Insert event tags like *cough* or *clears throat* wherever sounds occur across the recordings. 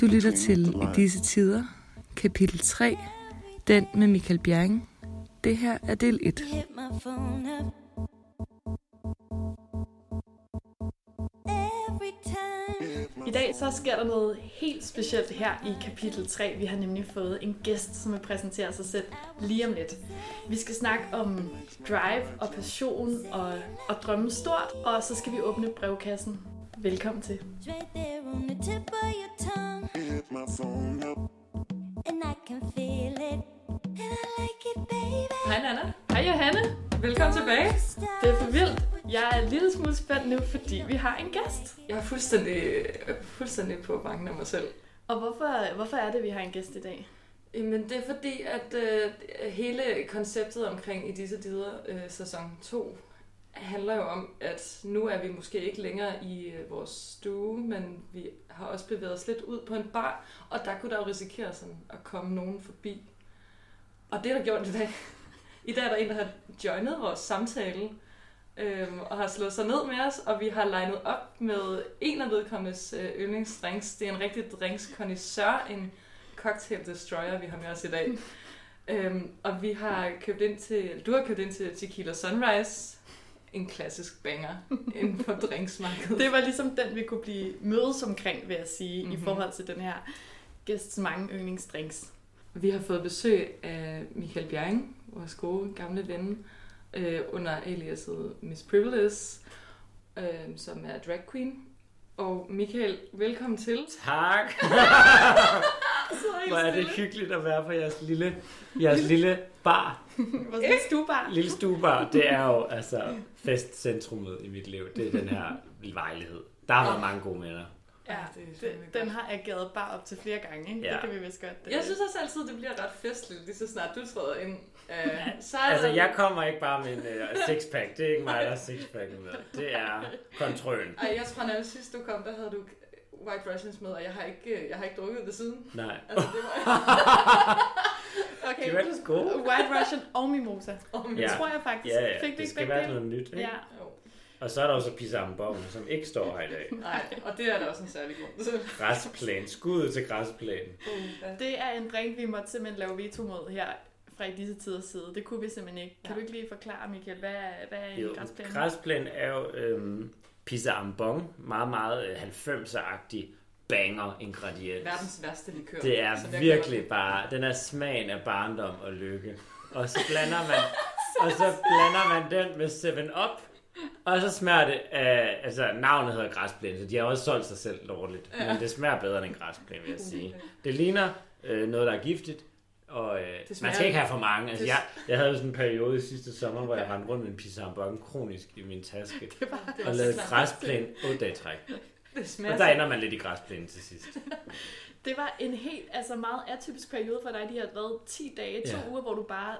Du lytter til I disse tider, kapitel 3, den med Michael Bjerring. Det her er del 1. I dag så sker der noget helt specielt her i kapitel 3. Vi har nemlig fået en gæst, som vil præsentere sig selv lige om lidt. Vi skal snakke om drive og passion og, og drømme stort, og så skal vi åbne brevkassen. Velkommen til. It's right there on the tip of your tongue. And I can feel it. And I like it, baby. Hej Nana. Hej Johanne. Velkommen tilbage. Det er for vildt. Jeg er en lille smule spændt nu, fordi vi har en gæst. Jeg er fuldstændig, fuldstændig på banken af mig selv. Og hvorfor, hvorfor er det, vi har en gæst i dag? Jamen, det er fordi, at øh, hele konceptet omkring i disse dider øh, sæson 2 handler jo om, at nu er vi måske ikke længere i øh, vores stue, men vi har også bevæget os lidt ud på en bar, og der kunne der jo risikere sådan at komme nogen forbi. Og det er der gjort i dag. I dag er der en, der har joinet vores samtale, øhm, og har slået sig ned med os, og vi har legnet op med en af vedkommendes øh, yndlingsdrinks. Det er en rigtig drinks en cocktail destroyer, vi har med os i dag. *laughs* øhm, og vi har købt ind til, du har købt ind til Tequila Sunrise, en klassisk banger inden for *laughs* drinksmarkedet. Det var ligesom den, vi kunne blive mødes omkring, vil jeg sige, mm-hmm. i Mhm. forhold til den her gæsts mange yndlingsdrinks. Vi har fået besøg af Michael Bjerring, vores gode gamle ven, øh, under aliaset Miss Privilege, øh, som er drag queen. Og Michael, velkommen til. Tak. *laughs* Så Hvor er det hyggeligt at være på jeres lille, jeres lille bar. *laughs* Vores lille stuebar. Lille stuebar, det er jo altså festcentrummet i mit liv. Det er den her lejlighed. Der har været mange gode minder. Ja, det er den har ageret bare op til flere gange, ikke? Ja. Det kan vi vist godt. øh, Jeg synes også altid, det bliver ret festligt, lige så snart du træder ind. Uh, så er Altså, der- jeg kommer ikke bare med en uh, sixpack. Det er ikke mig, der har sixpack med. Det er kontrollen. Ej, jeg tror nærmest sidst du kom, der havde du White Russians med, og jeg har ikke, øh, jeg har ikke drukket det siden. Nej. Altså, det var... *laughs* Okay. Det var ellers gode. White Russian og mimosa. oh, Det Ja. tror jeg faktisk. Ja, ja. Fik Det ikke skal være noget nyt. Ikke? Ja. Og så er der også pizza ambon, som ikke står her i dag. *laughs* Nej, og det er der også en særlig grund til. Græsplæn. Skud til græsplænen. Det er en drink, vi måtte simpelthen lave veto mod her fra i disse tiders side. Det kunne vi simpelthen ikke. Kan Ja. du ikke lige forklare, Michael, hvad er, hvad er en Jo, græsplæne? græsplæne er jo øhm, pizza ambon. Meget, meget øh, 90'er-agtig banger ingrediens. Verdens værste likør. Det er virkelig bare, den er smagen af barndom og lykke. Og så *laughs* blander man, og så blander man den med 7-Up. Og så smager det af, altså navnet hedder græsplæne, så de har også solgt sig selv dårligt. Ja. Men det smager bedre end en græsplæne, vil jeg sige. Det ligner øh, noget, der er giftigt. Og øh, man skal ikke have for mange. Altså, jeg, jeg havde sådan en periode sidste sommer, hvor jeg rendte rundt med en pizza kronisk i min taske. *laughs* Det var, det var Og lavede græsplæne 8 dage i træk. Det smager Og der ender man lidt i græsplænen til sidst. *laughs* Det var en helt, altså meget atypisk periode for dig. De har været 10 dage, to Ja. uger, hvor du bare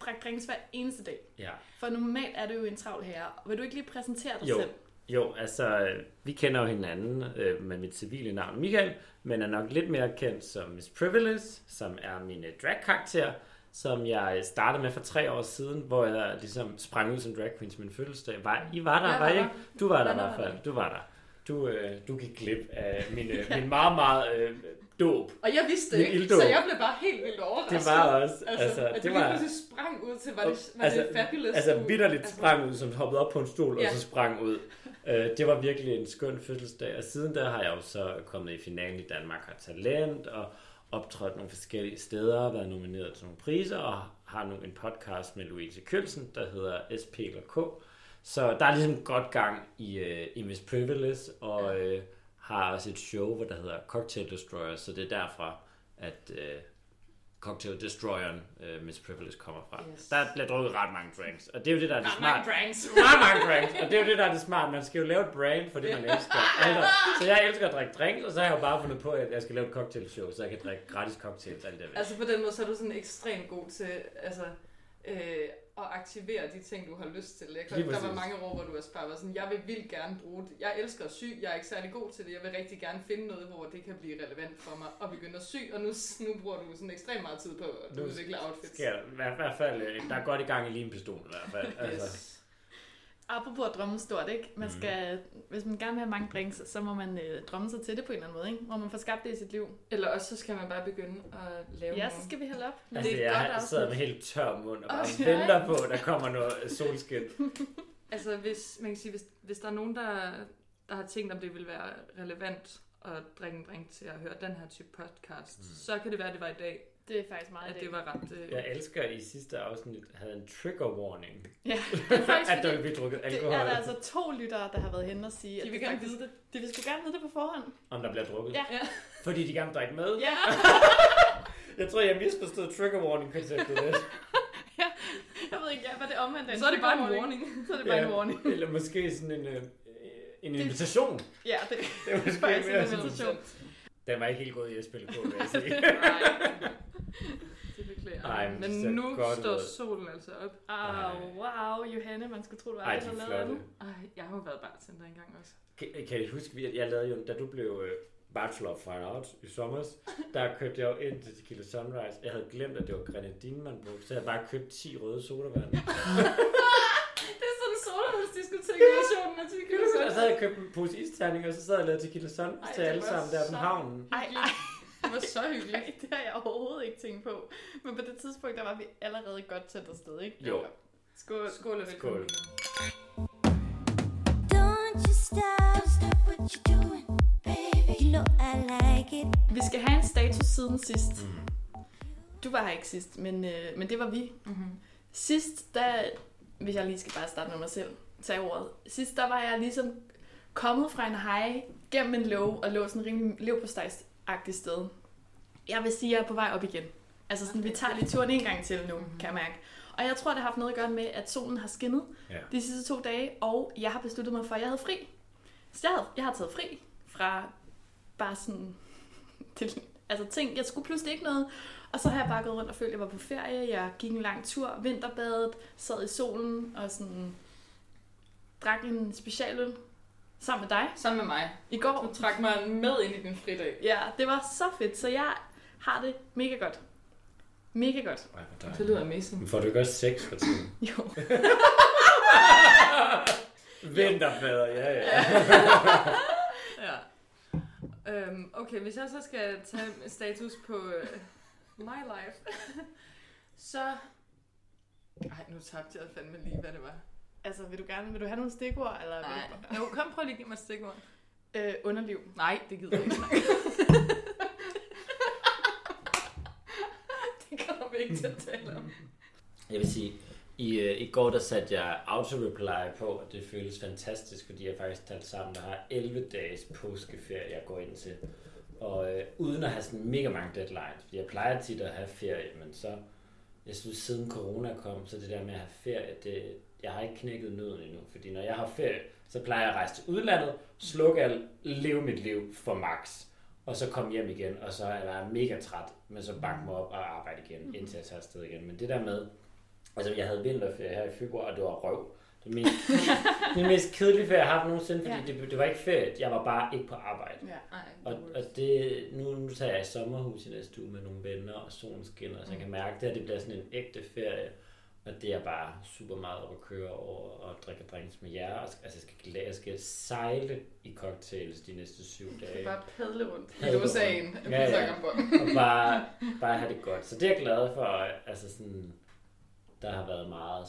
drak drinks hver eneste dag. Ja. For normalt er du jo en travl herre. Vil du ikke lige præsentere dig Jo. selv? Jo, altså, vi kender jo hinanden øh, med mit civile navn Michael, men er nok lidt mere kendt som Miss Privilege, som er min øh, drag-karakter, som jeg startede med for tre år siden, hvor jeg ligesom sprang ud som drag queen til min fødselsdag. Var, I var der, Jeg var I ikke? Du var der i hvert fald. Du var der. Du, øh, du gik glip af min, øh, *laughs* min meget, meget øh, dåb. Og jeg vidste det ikke, så jeg blev bare helt vildt overrasket. Det var også, Altså, altså, at det lige var... pludselig sprang ud til, var det, var altså, det fabulous? Altså vidderligt altså- sprang ud, som hoppede op på en stol, Ja. og så sprang ud. Øh, det var virkelig en skøn fødselsdag, og siden der har jeg jo så kommet i finalen i Danmark har Talent, og optrådt nogle forskellige steder, været nomineret til nogle priser, og har nu en podcast med Louise Kølsen, der hedder SP eller K. Så der er ligesom godt gang i, øh, i Miss Privilege, og øh, har også et show, hvor der hedder Cocktail Destroyer, så det er derfra, at øh, Cocktail Destroyeren uh, Miss Privilege kommer fra. Yes. Der bliver drukket ret mange drinks, og det er jo det, der er det Ret smart. mange drinks. *laughs* Ret mange drinks, og det er jo det, der er det smart. Man skal jo lave et brand for det, man elsker. Altså, så jeg elsker at drikke drinks, og så har jeg jo bare fundet på, at jeg skal lave et cocktailshow, så jeg kan drikke gratis cocktails alt det der. Altså på den måde, så er du sådan ekstremt god til altså, øh, at aktivere de ting, du har lyst til. Jeg kan, der var mange år, hvor du også bare var sådan, jeg vil vildt gerne bruge det. Jeg elsker at sy, jeg er ikke særlig god til det. Jeg vil rigtig gerne finde noget, hvor det kan blive relevant for mig at begynde at sy. Og nu, nu bruger du sådan ekstremt meget tid på at udvikle outfits. Der, i hvert fald, øh, der er godt i gang i limpistolen i hvert fald. Altså, Yes. Apropos at drømme stort, ikke? Man Mhm. skal, hvis man gerne vil have mange drinks, så må man øh, drømme sig til det på en eller anden måde, ikke? Hvor man får skabt det i sit liv. Eller også så skal man bare begynde at lave Ja, så skal vi hælde op. Men Altså, det er et godt jeg sidder med helt tør mund og bare Åh, venter på, at der kommer noget solskin. *laughs* Altså, hvis, man kan sige, hvis, hvis der er nogen, der, der har tænkt, om det ville være relevant at drikke en drink til at høre den her type podcast, mm. så kan det være, at det var i dag, Det er faktisk meget at det var ret... Øh, Jeg elsker, at I sidste afsnit havde en trigger warning. Ja, det er *laughs* faktisk At der fordi, vil blive drukket det alkohol. er der altså to lyttere, der har været henne og sige, de vil det gerne faktisk- vide det. De vil sgu gerne vide det på forhånd. Om der bliver drukket. Ja. Ja. Fordi de gerne drikke med. Ja, *laughs* Jeg tror, jeg misforstod trigger warning konceptet lidt. *laughs* jeg ved ikke, ja, hvad det omvendt er. Så er det bare en warning. Så er det bare en warning. Eller måske sådan en, øh, en invitation. Ja, det, Det var måske faktisk en mere sådan. invitation. Den var ikke helt god i at spille på, vil jeg sige. Nej. *laughs* Det beklager Ej, men Men nu godt står ud. solen altså op. Oh, wow, Johanne, man skulle tro, du aldrig de havde lavet andet. Ej, jeg har jo været bartender engang også. Kan, kan I huske, vi- jeg lavede jo, da du blev øh, Bachelor of Fine Arts i sommer, der købte jeg jo ind til Tequila Sunrise. Jeg havde glemt, at det var grenadine, man brugte, så jeg bare købt 10 røde sodavand. *laughs* Det er sodavandsdiskotek-versionen af Tequila Og så havde jeg købt en pose isterning, og så sad jeg og lavede Tequila Sunrise til alle sammen der på havnen. Ej, ej, Det var så hyggeligt. *laughs* ej, det har jeg overhovedet ikke tænkt på. Men på det tidspunkt, der var vi allerede godt sendt afsted, ikke? Jo. Skål. Skål og velkommen. Skål. Don't you stop, stop what you're doing, baby. You know I like it. Vi skal have en status siden sidst. Mm. Du var her ikke sidst, men, øh, men det var vi. Mm-hmm. Sidst, der, hvis jeg lige skal bare starte med mig selv, tage ordet. Sidst, der var jeg ligesom kommet fra en hej gennem en låg og lå sådan en rimelig lev på sted. Jeg vil sige, at jeg er på vej op igen. Altså sådan, vi tager lige turen en gang til nu, kan jeg mærke. Og jeg tror, det har haft noget at gøre med, at solen har skinnet Ja. de sidste to dage, og jeg har besluttet mig for, at jeg havde fri. Så jeg, havde, jeg har taget fri fra bare sådan *laughs* til, altså ting, jeg skulle pludselig ikke noget. Og så har jeg bare gået rundt og følt, at jeg var på ferie. Jeg gik en lang tur, vinterbadet, sad i solen og sådan drak en specialøl sammen med dig Sammen med mig. i går. Du trak mig med ind i din fridag. Ja, det var så fedt, så jeg har det mega godt. Mega godt. Ej, Det lyder amazing. Men får du ikke også sex for tiden? *laughs* Jo. *laughs* Vinterbader, ja, ja. *laughs* Ja. Øhm, okay, hvis jeg så skal tage status på øh, my life, så... Ej, nu tabte jeg fandme lige, hvad det var. Altså, vil du gerne vil du have nogle stikord? Eller vil Nej. du bare... Jo, kom, prøv lige at give mig et stikord. øh, underliv. Nej, det gider jeg ikke *laughs* det kommer vi ikke til at tale om. Jeg vil sige, i, øh, i går der satte jeg auto-reply på, og det føles fantastisk, fordi jeg faktisk talt sammen, der har 11 dages påskeferie, jeg går ind til. Og øh, uden at have sådan mega mange deadlines, fordi jeg plejer tit at have ferie, men så, jeg synes siden corona kom, så det der med at have ferie, det, jeg har ikke knækket nøden endnu, fordi når jeg har ferie, så plejer jeg at rejse til udlandet, slukke alt, leve mit liv for max, og så komme hjem igen, og så er jeg mega træt, men så bakke mig op og arbejde igen, indtil jeg tager afsted igen. Men det der med, altså jeg havde vinterferie her i februar, og det var røv. Det mest, det mest kedelige ferie, jeg har haft nogensinde, fordi Ja. det, det var ikke ferie, jeg var bare ikke på arbejde. Ja. Nej, Og, og det, nu, nu tager jeg i sommerhus i næste uge med nogle venner, og solen skinner, så jeg kan mærke, at det her det bliver sådan en ægte ferie. Og det er bare super meget op at køre over og drikke drinks med jer. Og, altså, jeg skal, jeg skal sejle i cocktails de næste syv dage. Bare padle rundt Padle i rundt. ocean. Ja, ja. Ja, og bare, bare have det godt. Så det er jeg glad for. Altså sådan, der har været meget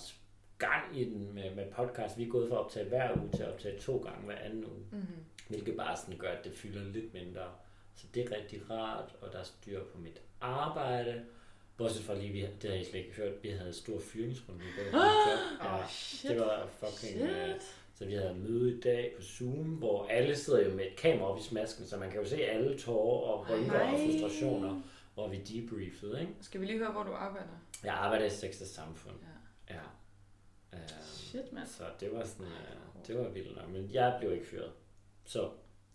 gang i den med, med podcast. Vi er gået fra at optage hver uge til at optage to gange hver anden uge. mm-hmm. Hvilket bare sådan gør, at det fylder lidt mindre. Så det er rigtig rart, og der er styr på mit arbejde. Bortset fra lige, vi, det har jeg slet ikke hørt, vi havde stor fyringsrunde i går. *gasps* Ja, shit. det var fucking... Uh, Shit. så vi havde møde i dag på Zoom, hvor alle sidder jo med et kamera op i smasken, så man kan jo se alle tårer og rynker og frustrationer, hvor vi debriefede, ikke? Skal vi lige høre, hvor du arbejder? Jeg arbejder i Sex og Samfund. Ja. Ja. Uh, Shit, mand. så det var sådan, uh, det var vildt nok, men jeg blev ikke fyret. Så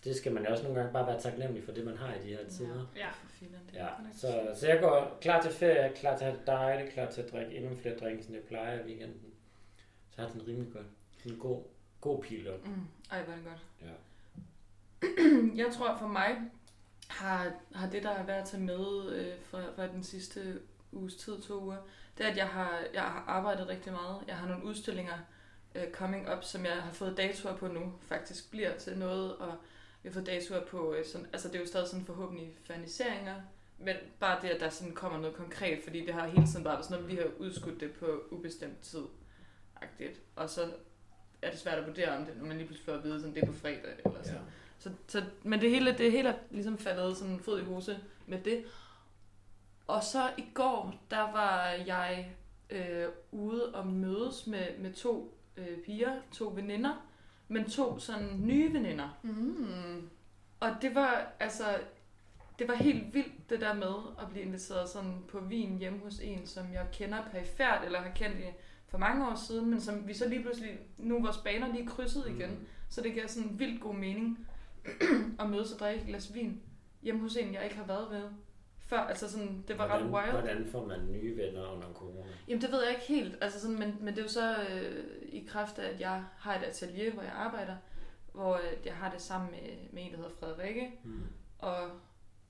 det skal man jo også nogle gange bare være taknemmelig for det, man har i de her tider. Ja. For Ja, nok. så, så jeg går klar til ferie, klar til at have det dejligt, klar til at drikke endnu flere drinks, end jeg plejer i weekenden. Så har den rimelig godt. En god, god pil op. Mm. Ej, hvor er det godt. Ja. *clears throat* Jeg tror for mig har, har det, der er værd at tage med øh, fra, fra den sidste uges tid, to uger, det er, at jeg har, jeg har arbejdet rigtig meget. Jeg har nogle udstillinger, øh, coming up, som jeg har fået datoer på nu, faktisk bliver til noget, og vi har fået datoer på, øh, sådan, altså det er jo stadig sådan forhåbentlig faniseringer, men bare det, at der sådan kommer noget konkret, fordi det har hele tiden bare været sådan noget, vi har udskudt det på ubestemt tid. -agtigt. Og så er det svært at vurdere om det, når man lige pludselig får at vide, sådan, det er på fredag. Eller sådan. Ja. Så, så, men det hele, det hele er ligesom faldet sådan fod i hose med det. Og så i går, der var jeg øh, ude og mødes med, med to øh, piger, to veninder, men to sådan nye veninder. Mm. Og det var altså, det var helt vildt det der med at blive inviteret sådan på vin hjemme hos en, som jeg kender perifært, eller har kendt i for mange år siden, men som vi så lige pludselig, nu vores baner lige krydset igen, Mm. så det giver sådan vildt god mening at mødes og drikke et glas vin hjemme hos en, jeg ikke har været ved før. Altså sådan, det var ret hvordan, wild. Hvordan får man nye venner under corona? Jamen det ved jeg ikke helt, altså sådan, men, men det er jo så øh, i kraft af, at jeg har et atelier, hvor jeg arbejder, hvor øh, jeg har det sammen med, med en, der hedder Frederikke, Mm. og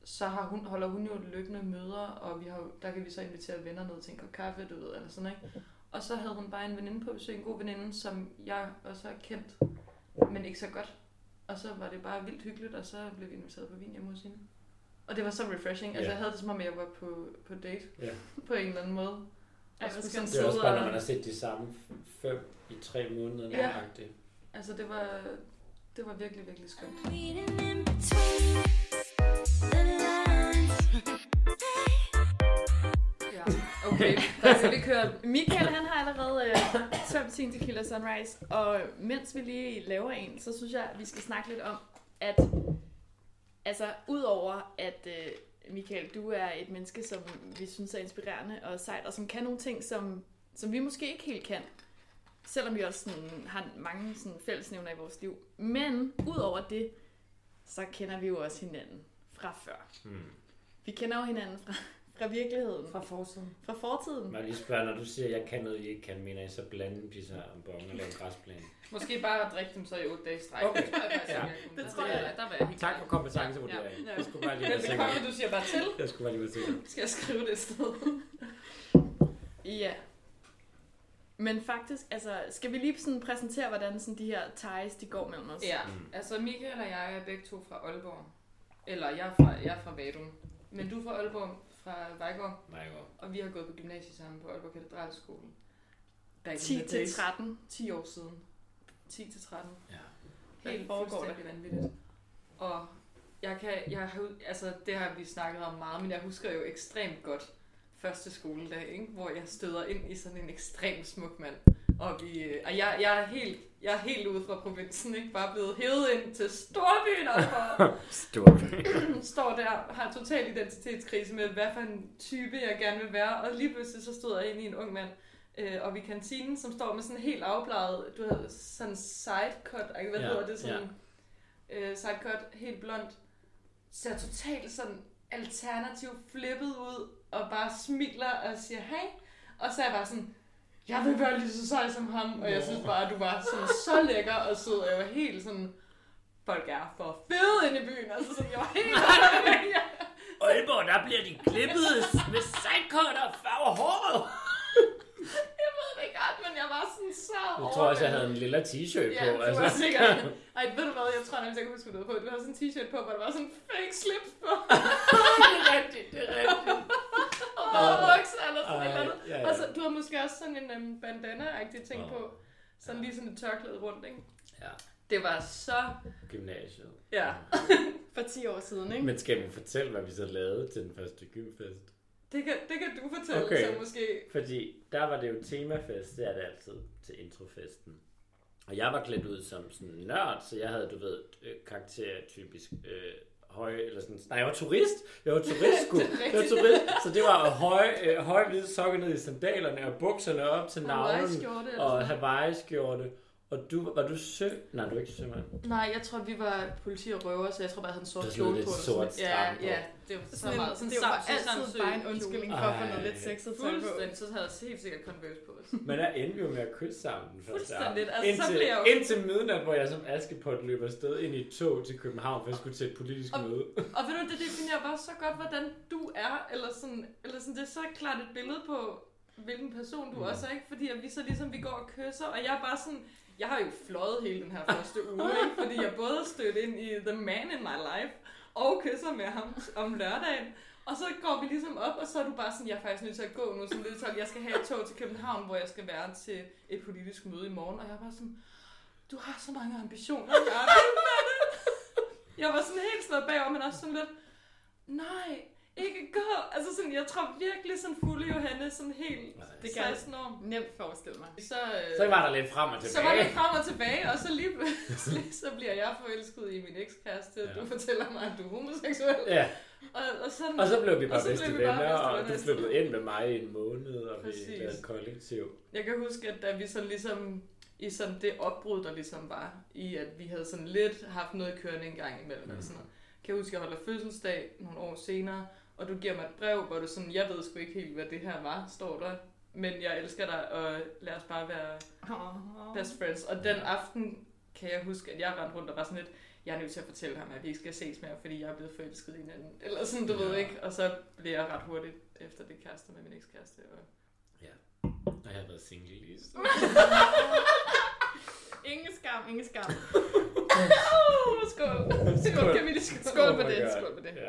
så har hun, holder hun jo løbende møder, og vi har, der kan vi så invitere venner ned til en kop kaffe, du ved, eller sådan, ikke? Og så havde hun bare en veninde på besøg, en god veninde, som jeg også har kendt, men ikke så godt. Og så var det bare vildt hyggeligt, og så blev vi inviteret på vin hjemme hos hende. Og det var så refreshing. Altså Ja. jeg havde det som om, jeg var på, på date Ja. *laughs* på en eller anden måde. Ej, skulle skønt. Det er også bare, når man har set de samme fem i tre måneder. Ja. Ja. Altså det var, det var virkelig, virkelig skønt. Ja. Okay, skal vi køre. Michael, han har allerede øh, tømt sin tequila sunrise, og mens vi lige laver en, så synes jeg, at vi skal snakke lidt om, at altså, udover at øh, Michael, du er et menneske, som vi synes er inspirerende og sejt, og som kan nogle ting, som, som vi måske ikke helt kan, selvom vi også sådan, har mange sådan, fællesnævner i vores liv. Men udover det, så kender vi jo også hinanden fra før. Hmm. Vi kender jo hinanden fra, fra virkeligheden, fra, forsiden. fra fortiden. Jeg lige spørge, når du siger, at jeg kan noget, I ikke kan, mener I så blande pizza om bongen og lave en græsplæne? Måske bare at drikke dem så i 8 dage streg. Okay. Det tror jeg faktisk, Ja. jeg. Det tror jeg. Der var jeg helt Tak for kompetencevurderingen. Ja. Jeg skulle bare lige være Velbekomme, sikker. du siger bare til. Jeg skulle bare lige være sikker. Skal jeg skrive det et sted? Ja. Men faktisk, altså, skal vi lige sådan præsentere, hvordan sådan de her ties, de går mellem os? Ja, Mm. altså Michael og jeg er begge to fra Aalborg. Eller jeg er fra, jeg er fra Vadum. Men du er fra Aalborg, fra Vejgaard. Jo. Og vi har gået på gymnasiet sammen på Aalborg Katedralskole. Back in 10 the til days. 13. 10 år siden. 10 til 13. Ja. Helt fuldstændig vanvittigt. Og jeg kan, jeg altså det har vi snakket om meget, men jeg husker jo ekstremt godt første skoledag, ikke? hvor jeg støder ind i sådan en ekstremt smuk mand. Og, vi, og jeg, jeg, er helt, jeg er helt ude fra provinsen, ikke? bare blevet hævet ind til storbyen og *laughs* Stort. *clears throat* står der har total identitetskrise med, hvad for en type jeg gerne vil være. Og lige pludselig så stod jeg ind i en ung mand, øh, og vi kantinen, som står med sådan helt afbladet, du ved, sådan sidecut, ikke? hvad Ja, hedder det, sådan øh, sidecut, helt blond, ser totalt sådan alternativ flippet ud, og bare smiler og siger hej. Og så er jeg bare sådan, jeg vil være lige så sej som ham, og jeg synes bare, at du var sådan så lækker og sød, og jeg var helt sådan, folk er for fede inde i byen, altså sådan, jeg var helt ja. Aalborg, der bliver de klippet med sidecut og farver håret. Jeg ved det ikke godt, men jeg var sådan så Jeg tror også, jeg havde en lille t-shirt Ja, på. du var sikkert. Ej, ved du hvad, jeg tror nemlig, jeg kan huske, hvad du havde på. Du havde sådan en t-shirt på, hvor der var sådan en fake slips på. *laughs* det er rigtigt, det er rigtigt. og bukser du har måske også sådan en um, bandana-agtig ting Åh. på. Sådan lige sådan et tørklæde rundt, ikke? Ja, Det var så... gymnasiet. Ja. *laughs* For 10 år siden, ikke? Men skal vi fortælle, hvad vi så lavede til den første gymfest? Det kan, det kan du fortælle, Okay. så måske... Fordi der var det jo temafest, det er det altid til introfesten. Og jeg var klædt ud som sådan en nørd, så jeg havde, du ved, øh, karaktertypisk øh, høj, eller sådan, nej, jeg var turist, jeg var turist, er *laughs* jeg var turist, så det var høj, øh, høj hvide sokker ned i sandalerne, og bukserne op til navlen, og Hawaii-skjorte. Og du, var du sø? Nej, du er ikke sømand. Nej, jeg tror, vi var politi og røver, så jeg tror bare, en sort kjole lidt på. og sort stram Ja, ja, det var så Sådan, meget. Sådan det var altid bare en undskyldning for at få noget lidt sexet tøj på. Fuldstændig, så havde jeg helt sikkert Converse på. Men der endte jo med at kysse sammen den første Fuldstændigt. Altså, så indtil, blev jeg jo- indtil midnat, hvor jeg som Askepot løb afsted ind i et tog til København, for jeg skulle til et politisk Og- møde. Og ved du, det definerer bare så godt, hvordan du er, eller sådan, eller sådan det er så klart et billede på, hvilken person du Mm. også er, ikke? Fordi at vi så ligesom, vi går og kysser, og jeg er bare sådan, jeg har jo fløjet hele den her første uge, ikke? Fordi jeg både stødt ind i The Man in My Life, og kysser med ham om lørdagen. Og så går vi ligesom op, og så er du bare sådan, jeg er faktisk nødt til at gå nu, som lidt tolv. Jeg skal have et tog til København, hvor jeg skal være til et politisk møde i morgen. Og jeg var sådan, du har så mange ambitioner, jeg med det. Jeg var sådan helt slået bagover, men også sådan lidt, nej, ikke gå. Altså sådan, jeg tror virkelig sådan fulde Johanne, sådan helt Nej. Det kan jeg 16 år. nemt forestille mig. Så, øh, Så var der lidt frem og så var det tilbage. frem og tilbage, og så lige pludselig, så bliver jeg forelsket i min ekskæreste. Ja. Du fortæller mig, at du er homoseksuel. Ja, Og, og, sådan, og så blev vi bare og så bedste blev vi bare venner, bedste og venner du flyttede ind med mig i en måned, og vi Præcis. lavede et kollektiv. Jeg kan huske, at da vi sådan ligesom i sådan det opbrud, der ligesom var, i at vi havde sådan lidt haft noget kørende en gang imellem, mm. Mm. sådan noget. Kan jeg huske, at jeg holder fødselsdag nogle år senere, og du giver mig et brev, hvor du sådan, jeg ved sgu ikke helt, hvad det her var, står der. Men jeg elsker dig, og lad os bare være best friends. Og den aften kan jeg huske, at jeg rendte rundt og var sådan lidt, jeg er nødt til at fortælle ham, at vi ikke skal ses mere, fordi jeg er blevet forelsket i hinanden. Eller sådan, du Ja. ved ikke. Og så blev jeg ret hurtigt efter det kæreste med min ekskæreste. Og... Og jeg har været single så. *laughs* Ingen skam, ingen skam. *laughs* Oh, skål! Skål, Camille, skål! Skål på Oh det, God. skål på det. Ja.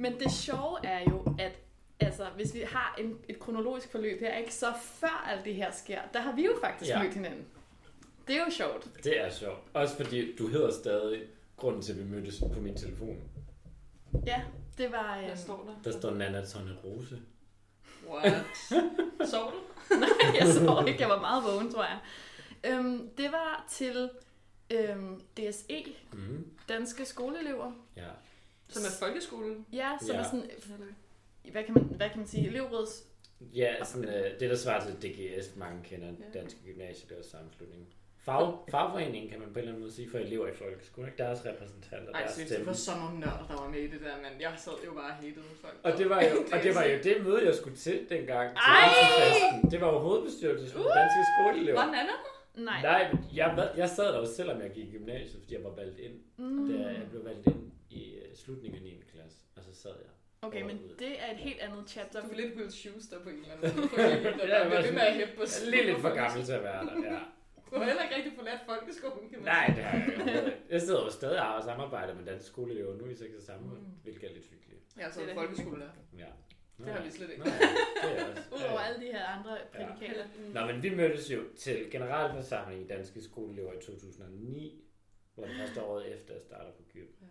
Men det sjove er jo, at altså, hvis vi har en, et kronologisk forløb her, ikke, så før alt det her sker, der har vi jo faktisk Ja. mødt hinanden. Det er jo sjovt. Det er sjovt. Også fordi du hedder stadig grunden til, at vi mødtes på min telefon. Ja, det var... Øhm, øh, står der? Der står Nana Tonne Rose. What? *laughs* Sov du? *laughs* jeg så ikke, jeg var meget vågen, tror jeg. Øhm, det var til øhm, DSE, Mm. Danske Skoleelever. Ja. Som er folkeskolen? Ja, som Ja. er sådan, hvad kan man, hvad kan man sige, elevråds... Ja, sådan, øh, det der svarer til DGS, mange kender, Ja. Danske Gymnasieelevers Sammenslutning. Fag, fagforeningen kan man på en eller anden måde sige for elever i folkeskolen, ikke? Deres repræsentanter, Ej, deres det stemme. var så nogle nørder, der var med i det der, men jeg sad jo bare og hatede folk. Og det var jo, *laughs* og det var jo det møde, jeg skulle til dengang til Ej! Det var jo hovedbestyrelsen for uh! danske skoleelever. Var Nana? Nej. Nej, jeg, jeg sad der jo selvom jeg gik i gymnasiet, fordi jeg var valgt ind. Mm. Da jeg blev valgt ind i øh, slutningen af 9. klasse, og så sad jeg. Okay, men det er et helt andet chapter. Du er lidt Will Schuster på en eller anden måde. *laughs* Ja, med at hæppe på er lidt lidt for gammel til at være der, ja. Du har heller ikke rigtig forladt folkeskolen, kan man Nej, sige. det har jeg ikke. Jeg sidder jo stadig og har samarbejde med danske skoleelever nu i 6. og samme, Mm. hvilket er lidt hyggeligt. Har så Det er da folkeskole der. Ja. Det har vi slet ikke. Nej, det er også. *laughs* Udover alle de her andre prædikater. Nå, men vi mødtes jo til generalforsamling i Danske Skoleelever i 2009, hvor det første året efter jeg starter på gym, Ja.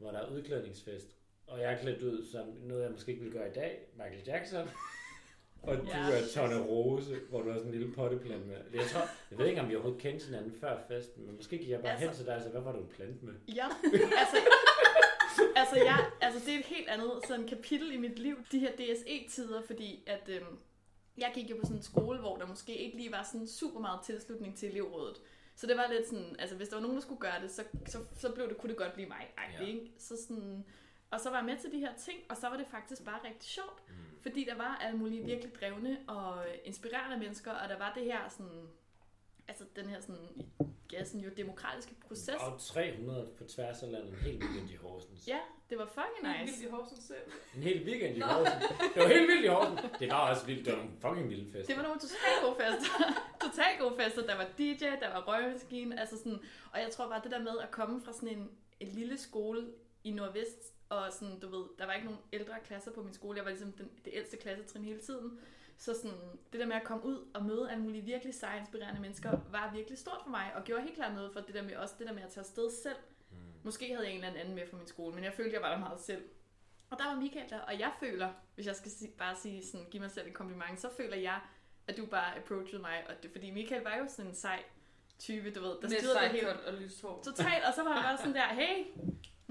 Hvor der er udklædningsfest, og jeg er klædt ud som noget, jeg måske ikke ville gøre i dag, Michael Jackson, *laughs* og du Ja. er Tonne Rose, hvor du har sådan en lille potteplant med. Jeg, tror, jeg ved ikke, om vi overhovedet kendte hinanden før festen, men måske gik jeg bare Altså- hen til dig og sagde, hvad var du en plant med? Ja, altså, altså, jeg, altså det er et helt andet sådan kapitel i mit liv, de her DSE-tider, fordi at øhm, jeg gik jo på sådan en skole, hvor der måske ikke lige var sådan super meget tilslutning til elevrådet. Så det var lidt sådan, altså hvis der var nogen, der skulle gøre det, så, så, så blev det, kunne det godt blive mig. Ej, Ja. ikke? Så sådan, og så var jeg med til de her ting, og så var det faktisk bare rigtig sjovt, Mm. fordi der var alle mulige virkelig drevne og inspirerende mennesker, og der var det her sådan, altså den her sådan, ja, sådan jo demokratiske proces. Og 300 på tværs af landet, en hel weekend i Horsens. Ja, det var fucking nice. Vildt i Horsens selv. En hel weekend i Horsens. Det var helt vildt i Horsens. Det var også vildt. Det var nogle fucking vilde fester. Det var nogle totalt gode fester. *laughs* totalt gode fester. Der var DJ, der var røgmaskine, altså sådan, og jeg tror bare, det der med at komme fra sådan en, en lille skole i Nordvest, og sådan, du ved, der var ikke nogen ældre klasser på min skole, jeg var ligesom den, det ældste klassetrin hele tiden, så sådan, det der med at komme ud og møde alle mulige virkelig seje, inspirerende mennesker, var virkelig stort for mig, og gjorde helt klart noget for det der med, også det der med at tage afsted selv. Mm. Måske havde jeg en eller anden med fra min skole, men jeg følte, jeg var der meget selv. Og der var Michael der, og jeg føler, hvis jeg skal sige, bare sige sådan, give mig selv et kompliment, så føler jeg, at du bare approachede mig, og det, fordi Michael var jo sådan en sej type, du ved, der styrede det helt og lyst hår. totalt, og så var han bare sådan der, hey,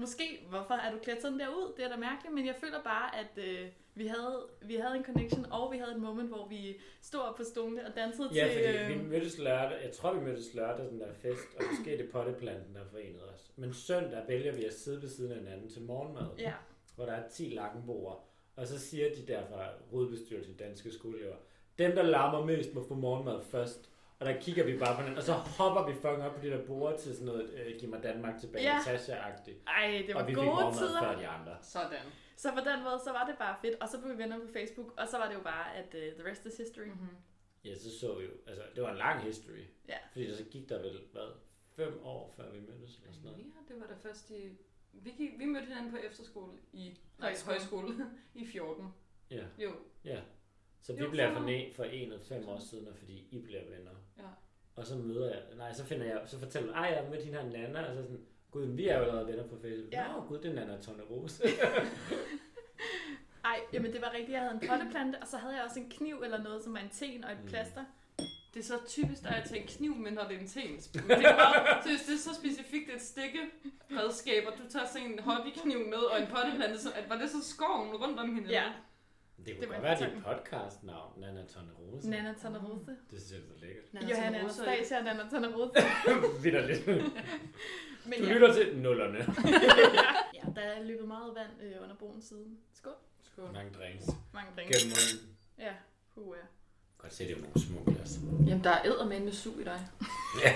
måske, hvorfor er du klædt sådan der ud? Det er da mærkeligt, men jeg føler bare, at øh, vi, havde, vi havde en connection, og vi havde et moment, hvor vi stod op på stolene og dansede Ja, til... fordi øh, vi mødtes lørdag, jeg tror vi mødtes lørdag, den der fest, og måske det potteplanten, der forenede os. Men søndag vælger vi at sidde ved siden af hinanden til morgenmad, ja, hvor der er 10 lakkenborer. Og så siger de der fra hovedbestyrelsen danske skoleelever, dem der larmer mest må få morgenmad først. Og der kigger vi bare på den, og så hopper vi fucking op på de der borde til sådan noget, øh, giv mig Danmark tilbage, Ja. Natasha-agtigt. Ej, det var Og vi fik gode tider. før de andre. Sådan. Så på den måde, så var det bare fedt. Og så blev vi venner på Facebook, og så var det jo bare, at uh, the rest is history. Mm-hmm. Ja, så så vi jo, altså det var en lang history. Ja. Fordi der så gik der vel, hvad, fem år før vi mødtes eller sådan noget. Ja, det var da først i... Vi, gik, vi mødte hinanden på efterskole i... Nej, Højskole. *laughs* I 14. Ja, Jo. ja. Så vi Jo, bliver så- forne- forenet fem år siden, fordi I bliver venner. Og så møder jeg, nej, så finder jeg, så fortæller jeg, ej, jeg har mødt hende her Nana, og så sådan, gud, vi er jo allerede venner på Facebook. Ja. Nå, gud, det er Nana Tonne Rose. *laughs* Ej, jamen det var rigtigt. Jeg havde en potteplante, og så havde jeg også en kniv eller noget, som var en ten og et Mm. plaster. Det er så typisk, at jeg tænker kniv, men når det er en. Men det er meget, *laughs* så hvis det er så specifikt et stikkeredskab, og du tager sådan en hobbykniv med og en potteplante, så at, var det så skoven rundt om hende? Ja, Det Det kunne var godt være dit podcast-navn, Nana Tonne Rose. Nana Tannerose. Det synes jeg er så lækkert. Johanna Anastasia og Nana Tannerose. *laughs* Vitterligt. *laughs* Men Du ja, lytter til nullerne. *laughs* ja, der er løbet meget vand øh, under broen siden. Skål. Skål. Mange drinks. Mange drinks. Gennem munden. Ja, huh, ja. Godt se, det er nogle små glas. Jamen, der er eddermænd med sug i dig. Ja.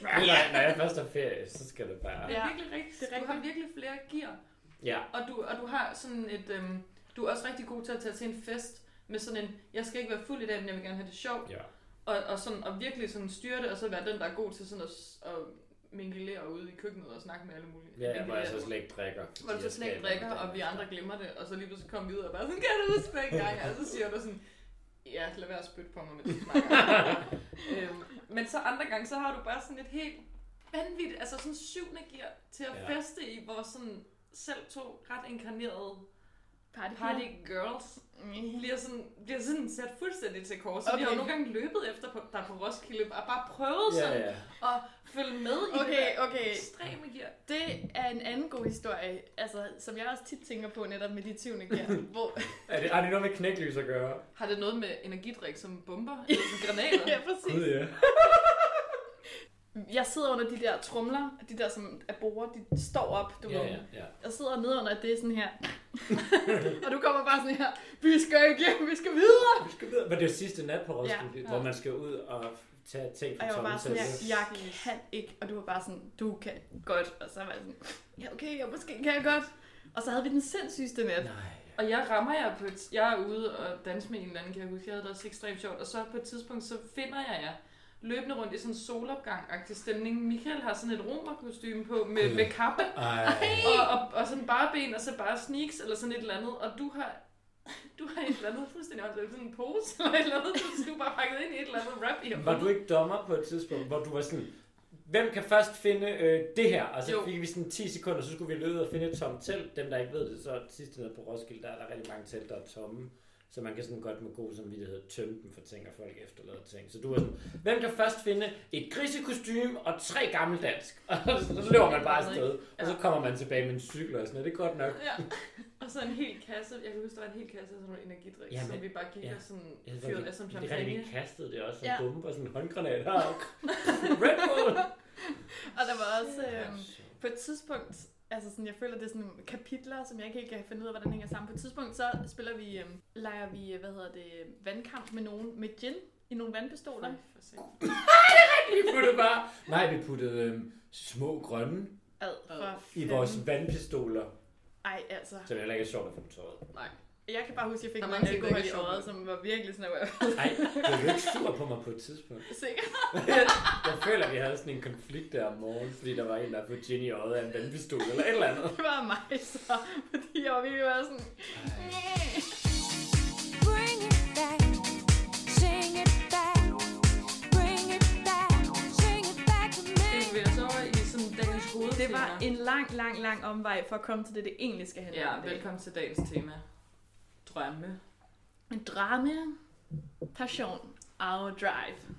når, når jeg først har ferie, så skal det bare... Det Ja, er virkelig rigtigt. det Du har virkelig flere gear. Ja. Og du, og du har sådan et... Øhm, du er også rigtig god til at tage til en fest med sådan en, jeg skal ikke være fuld i dag, men jeg vil gerne have det sjovt. Ja. Og, og, sådan, og virkelig sådan styre det, og så være den, der er god til sådan at, at mingelere ude i køkkenet og snakke med alle mulige. Ja, hvor jeg så slet ikke drikker. Hvor du så slet ikke drikker, og vi andre glemmer det, og så lige pludselig kommer vi ud og bare sådan, kan du huske den gang? Og så siger du sådan, ja, lad være at spytte på mig med det *laughs* øhm, men så andre gange, så har du bare sådan et helt vanvittigt, altså sådan syvende gear til at Ja. feste i, hvor sådan selv to ret inkarnerede Party, party girls Mm. bliver sådan, bliver sådan sat fuldstændig til kors. Okay. vi har jo nogle gange løbet efter på, der på Roskilde, og bare prøvet Ja, sådan ja. at følge med i Okay, okay. ekstreme gear. Det er en anden god historie, altså, som jeg også tit tænker på netop med de 20. gear, *laughs* hvor... Er det, har det noget med knæklys at gøre? Har det noget med energidrik som bomber? *laughs* Eller som granater? ja, præcis. Gud, ja. Jeg sidder under de der trumler, de der som er borer, de står op, du Ja, ved. ja, ja. Jeg sidder nede under det er sådan her. *laughs* og du kommer bare sådan her, vi skal ikke, vi skal videre. Vi skal videre. Men det er sidste nat på Roskilde, Ja. hvor man skal ud og tage ting Og fra jeg var bare sådan her, jeg kan ikke. Og du var bare sådan, du kan godt. Og så var jeg sådan, ja okay, jeg måske kan jeg godt. Og så havde vi den sindssygeste nat. Nej. Og jeg rammer jer på et... Jeg er ude og danse med en eller anden, kan jeg huske. Jeg havde det også ekstremt sjovt. Og så på et tidspunkt, så finder jeg jer løbende rundt i sådan en solopgang-agtig stemning. Michael har sådan et romerkostyme på med, med kappe. Og, og, og sådan bare ben, og så bare sneaks, eller sådan et eller andet. Og du har... *laughs* Du har et eller andet fuldstændig åndssvagt, sådan en pose, eller et eller andet. Du er bare pakket ind i et eller andet rap i Var du ikke dommer på et tidspunkt, hvor du var sådan, hvem kan først finde øh, det her? Og så Jo. fik vi sådan 10 sekunder, så skulle vi løbe og finde et tomt telt. Dem, der ikke ved det, så sidste nede på Roskilde, der er der rigtig mange telt, der er tomme. Så man kan sådan godt med god samvittighed tømme dem for ting, og folk efterlader ting. Så du var sådan, hvem kan først finde et grisekostyme og tre gammeldansk? *laughs* Og så løber man bare afsted, og så kommer man tilbage med en cykel og sådan noget. Det er godt nok. Ja. Og så en hel kasse, jeg kan huske, der var en hel kasse af sådan nogle energidrik, Ja, men- som vi bare gik ja. og sådan fyrede af som Det er rigtigt, vi champagne. kastede det også som Ja. og sådan en håndgranat her. *laughs* Red Bull! Og der var også øhm, på et tidspunkt, altså sådan, jeg føler, det er sådan nogle kapitler, som jeg ikke helt kan finde ud af, hvordan hænger sammen. På et tidspunkt, så spiller vi, øhm, leger vi, hvad hedder det, vandkamp med nogen med gin i nogle vandpistoler. Føj, for sent. *laughs* Vi puttede bare... Nej, vi puttede øhm, små grønne Ad fra i vores vandpistoler. Ej, altså. Så det er heller ikke sjovt at få på tøjet. Nej. Jeg kan bare huske, at jeg fik mange ting, der alkohol ikke i øjet, som var virkelig sådan, at *laughs* Ej, du er ikke sur på mig på et tidspunkt. sikker. *laughs* Jeg føler, at vi havde sådan en konflikt der om morgenen, fordi der var en, der fik gin i øjet af en vandpistol eller et eller andet. Det var mig så, fordi jeg var virkelig bare sådan, Bring it back, sing it back, bring it back, sing it back to Det var en lang, lang, lang omvej for at komme til det, det egentlig skal handle Ja, om. dag. velkommen til dagens tema. Drømme. En drama, passion og drive.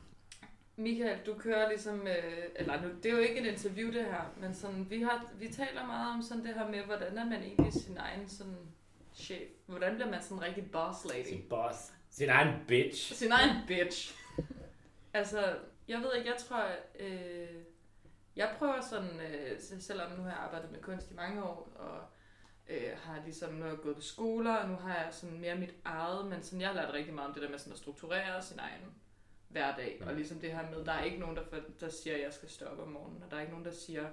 Michael, du kører ligesom, øh, eller nu, det er jo ikke et interview det her, men sådan, vi, har, vi taler meget om sådan det her med, hvordan er man egentlig sin egen sådan chef? Hvordan bliver man sådan en rigtig boss lady? Sin boss. Sin egen bitch. Sin egen bitch. altså, jeg ved ikke, jeg tror, øh, jeg prøver sådan, øh, selvom nu har jeg arbejdet med kunst i mange år, og øh, har ligesom gået på skoler, og nu har jeg sådan mere mit eget, men sådan, jeg har lært rigtig meget om det der med sådan at strukturere sin egen hver dag. Og ligesom det her med, der er ikke nogen, der, for, der siger, at jeg skal stoppe om morgenen, og der er ikke nogen, der siger,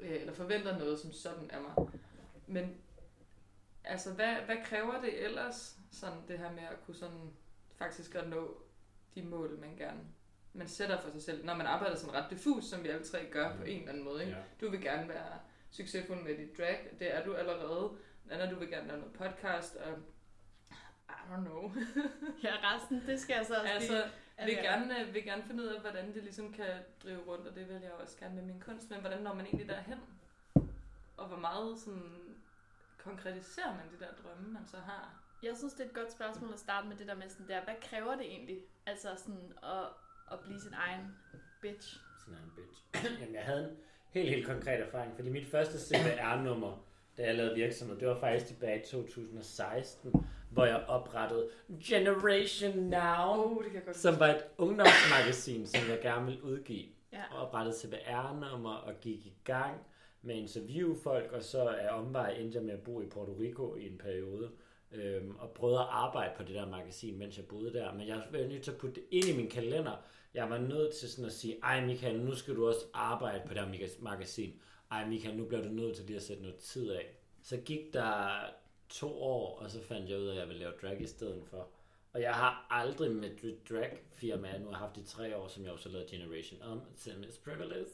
øh, eller forventer noget som sådan af mig. Men altså, hvad, hvad kræver det ellers, sådan det her med at kunne sådan faktisk at nå de mål, man gerne man sætter for sig selv, når man arbejder sådan ret diffus, som vi alle tre gør på en eller anden måde. Ikke? Ja. Du vil gerne være succesfuld med dit drag, det er du allerede. Anna, du vil gerne lave noget podcast, og I don't know. *laughs* Ja, resten, det skal jeg så også altså, lige... vil gerne, øh, vil gerne finde ud af, hvordan det ligesom kan drive rundt, og det vil jeg også gerne med min kunst, men hvordan når man egentlig derhen? Og hvor meget sådan konkretiserer man de der drømme, man så har? Jeg synes, det er et godt spørgsmål at starte med det der med sådan der, hvad kræver det egentlig? Altså sådan at, at blive sin egen bitch. Sin egen bitch. *clears throat* Jamen, jeg havde en helt, helt konkret erfaring, fordi mit første CVR-nummer, da jeg lavede virksomhed, det var faktisk tilbage i 2016, hvor jeg oprettede Generation Now, Oh, det kan godt som var et ungdomsmagasin, som jeg gerne ville udgive. Ja. Og oprettede CVR-nummer og gik i gang med at interviewe folk, og så er omvej endte jeg med at bo i Puerto Rico i en periode, øhm, og prøvede at arbejde på det der magasin, mens jeg boede der. Men jeg var nødt til at putte det ind i min kalender. Jeg var nødt til sådan at sige, ej Michael, nu skal du også arbejde på det her magasin. Ej Michael, nu bliver du nødt til lige at sætte noget tid af. Så gik der to år, og så fandt jeg ud af, at jeg ville lave drag i stedet for. Og jeg har aldrig med drag-firma, jeg nu har haft i tre år, som jeg også har lavet Generation om, til Miss Privilege.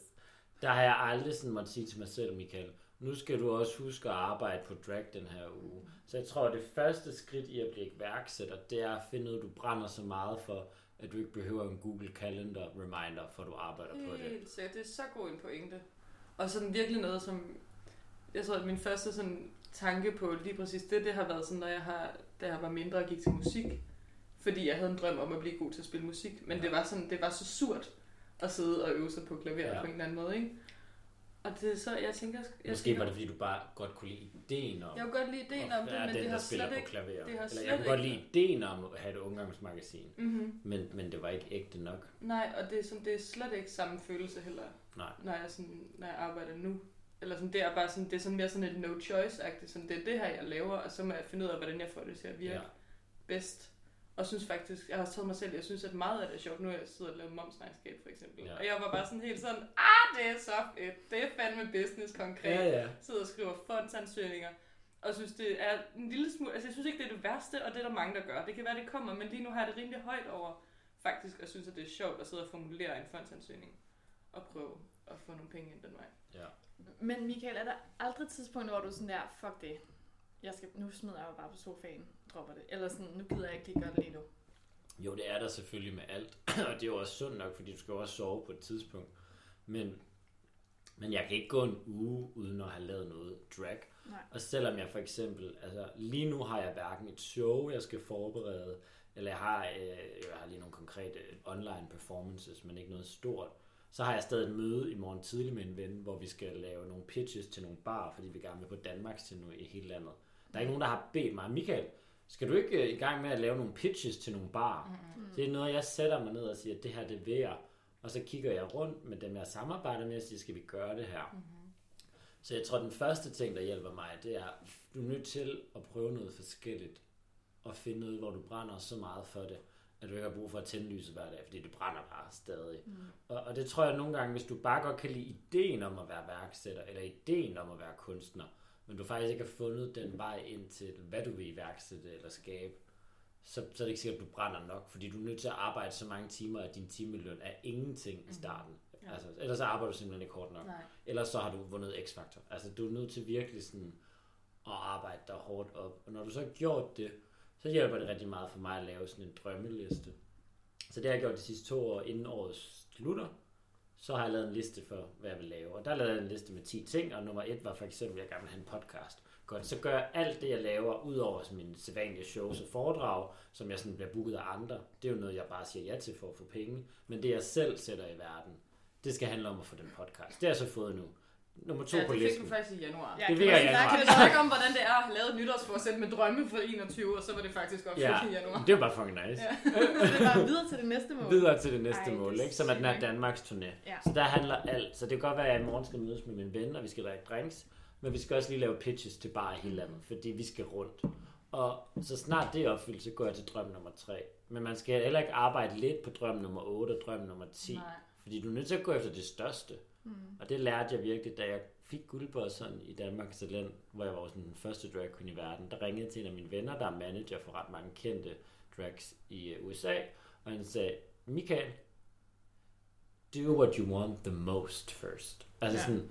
Der har jeg aldrig sådan måtte sige til mig selv, Michael, nu skal du også huske at arbejde på drag den her uge. Så jeg tror, at det første skridt i at blive iværksætter, det er at finde ud du brænder så meget for, at du ikke behøver en Google Calendar reminder, for du arbejder på det. Helt sikkert. Det er så god en pointe. Og sådan virkelig noget, som... Jeg tror, at min første sådan, tanke på lige præcis det, det har været sådan, når jeg har, da jeg var mindre og gik til musik. Fordi jeg havde en drøm om at blive god til at spille musik. Men det var sådan, det var så surt at sidde og øve sig på klaver Ja. ja. på en eller anden måde, ikke? Og det er så, jeg tænker... Jeg Måske tænker, var det, fordi du bare godt kunne lide ideen om, Jeg kunne godt lide ideen om det, men den, det har spiller slet på ikke... klaver. det har Eller slet jeg kunne godt lide ideen om at have et ungdomsmagasin, Mm-hmm. men, men det var ikke ægte nok. Nej, og det er, sådan, det er slet ikke samme følelse heller, Nej. når jeg, sådan, når jeg arbejder nu. Eller sådan, det er bare sådan, det er sådan mere sådan et no choice-agtigt. Sådan, det er det her, jeg laver, og så må jeg finde ud af, hvordan jeg får det til at virke ja. bedst. Og synes faktisk, jeg har også taget mig selv, jeg synes, at meget af det er sjovt. Nu er jeg sidder og laver momsregnskab, for eksempel. Ja. Og jeg var bare sådan helt sådan, ah, det er så fedt. Det er fandme business konkret. Ja, ja. Sidder og skriver fondsansøgninger. Og synes, det er en lille smule... Altså, jeg synes ikke, det er det værste, og det er der mange, der gør. Det kan være, det kommer, men lige nu har jeg det rimelig højt over faktisk, og synes, at det er sjovt at sidde og formulere en fondsansøgning. Og prøve at få nogle penge ind den vej. ja. Men Michael, er der aldrig et tidspunkt, hvor du er sådan der, fuck det, jeg skal, nu smider jeg jo bare på sofaen, dropper det. Eller sådan, nu gider jeg ikke lige gøre det lige nu. Jo, det er der selvfølgelig med alt. *clears throat* og det er jo også sundt nok, fordi du skal jo også sove på et tidspunkt. Men, men jeg kan ikke gå en uge uden at have lavet noget drag. Nej. Og selvom jeg for eksempel, altså lige nu har jeg hverken et show, jeg skal forberede, eller jeg har, øh, jeg har lige nogle konkrete online performances, men ikke noget stort. Så har jeg stadig et møde i morgen tidlig med en ven, hvor vi skal lave nogle pitches til nogle bar, fordi vi gerne vil på Danmarks til nu i hele landet. Der er ikke nogen, der har bedt mig, Michael, skal du ikke øh, i gang med at lave nogle pitches til nogle bar? Mm. Det er noget, jeg sætter mig ned og siger, at det her det vil jeg. Og så kigger jeg rundt med dem, jeg samarbejder med, og siger, skal vi gøre det her? Mm-hmm. Så jeg tror, den første ting, der hjælper mig, det er, du er nødt til at prøve noget forskelligt. Og finde ud, hvor du brænder så meget for det, at du ikke har brug for at tænde lyset hver dag, fordi det brænder bare stadig. Mm. Og, og det tror jeg nogle gange, hvis du bare godt kan lide ideen om at være værksætter, eller ideen om at være kunstner, men du faktisk ikke har fundet den vej ind til, hvad du vil iværksætte eller skabe, så, så er det ikke sikkert, at du brænder nok, fordi du er nødt til at arbejde så mange timer, at din timeløn er ingenting i starten. Mm. Ja. Altså, ellers så arbejder du simpelthen ikke hårdt nok. Nej. Ellers så har du vundet X-Factor. Altså, du er nødt til virkelig sådan at arbejde dig hårdt op. Og når du så har gjort det, så hjælper det rigtig meget for mig at lave sådan en drømmeliste. Så det har jeg gjort de sidste to år, inden året slutter. Så har jeg lavet en liste for, hvad jeg vil lave. Og der lavede jeg en liste med 10 ting, og nummer et var for eksempel, at jeg gerne vil have en podcast. Godt, så gør jeg alt det, jeg laver, ud over mine sædvanlige shows og foredrag, som jeg sådan bliver booket af andre. Det er jo noget, jeg bare siger ja til for at få penge. Men det, jeg selv sætter i verden, det skal handle om at få den podcast. Det har jeg så fået nu. Nummer to Ja, på det fik listen. du faktisk i januar. Ja, Det man jeg i der januar. kan du snakke om, hvordan det er at have lavet et nytårsforsæt med drømme for 21, og så var det faktisk opfyldt Ja, i januar. det var bare fucking nice. Ja. *laughs* Så det bare videre til det næste mål. Videre til det næste Ej, det mål, ikke? som er den her. Danmarks turné. Ja. Så der handler alt. Så det kan godt være, at jeg i morgen skal mødes med min ven, og vi skal drikke drinks. Men vi skal også lige lave pitches til bare i hele landet, fordi vi skal rundt. Og så snart det er opfyldt, så går jeg til drøm nummer tre. Men man skal heller ikke arbejde lidt på drøm nummer 8 og drøm nummer 10. Nej. Fordi du er nødt til at gå efter det største. Mm. Og det lærte jeg virkelig, da jeg fik guldbosseren i Danmarks Talent, hvor jeg var sådan den første drag queen i verden. Der ringede til en af mine venner, der er manager for ret mange kendte drags i øh, USA. Og han sagde, Michael, do what you want the most first. Altså Ja. sådan,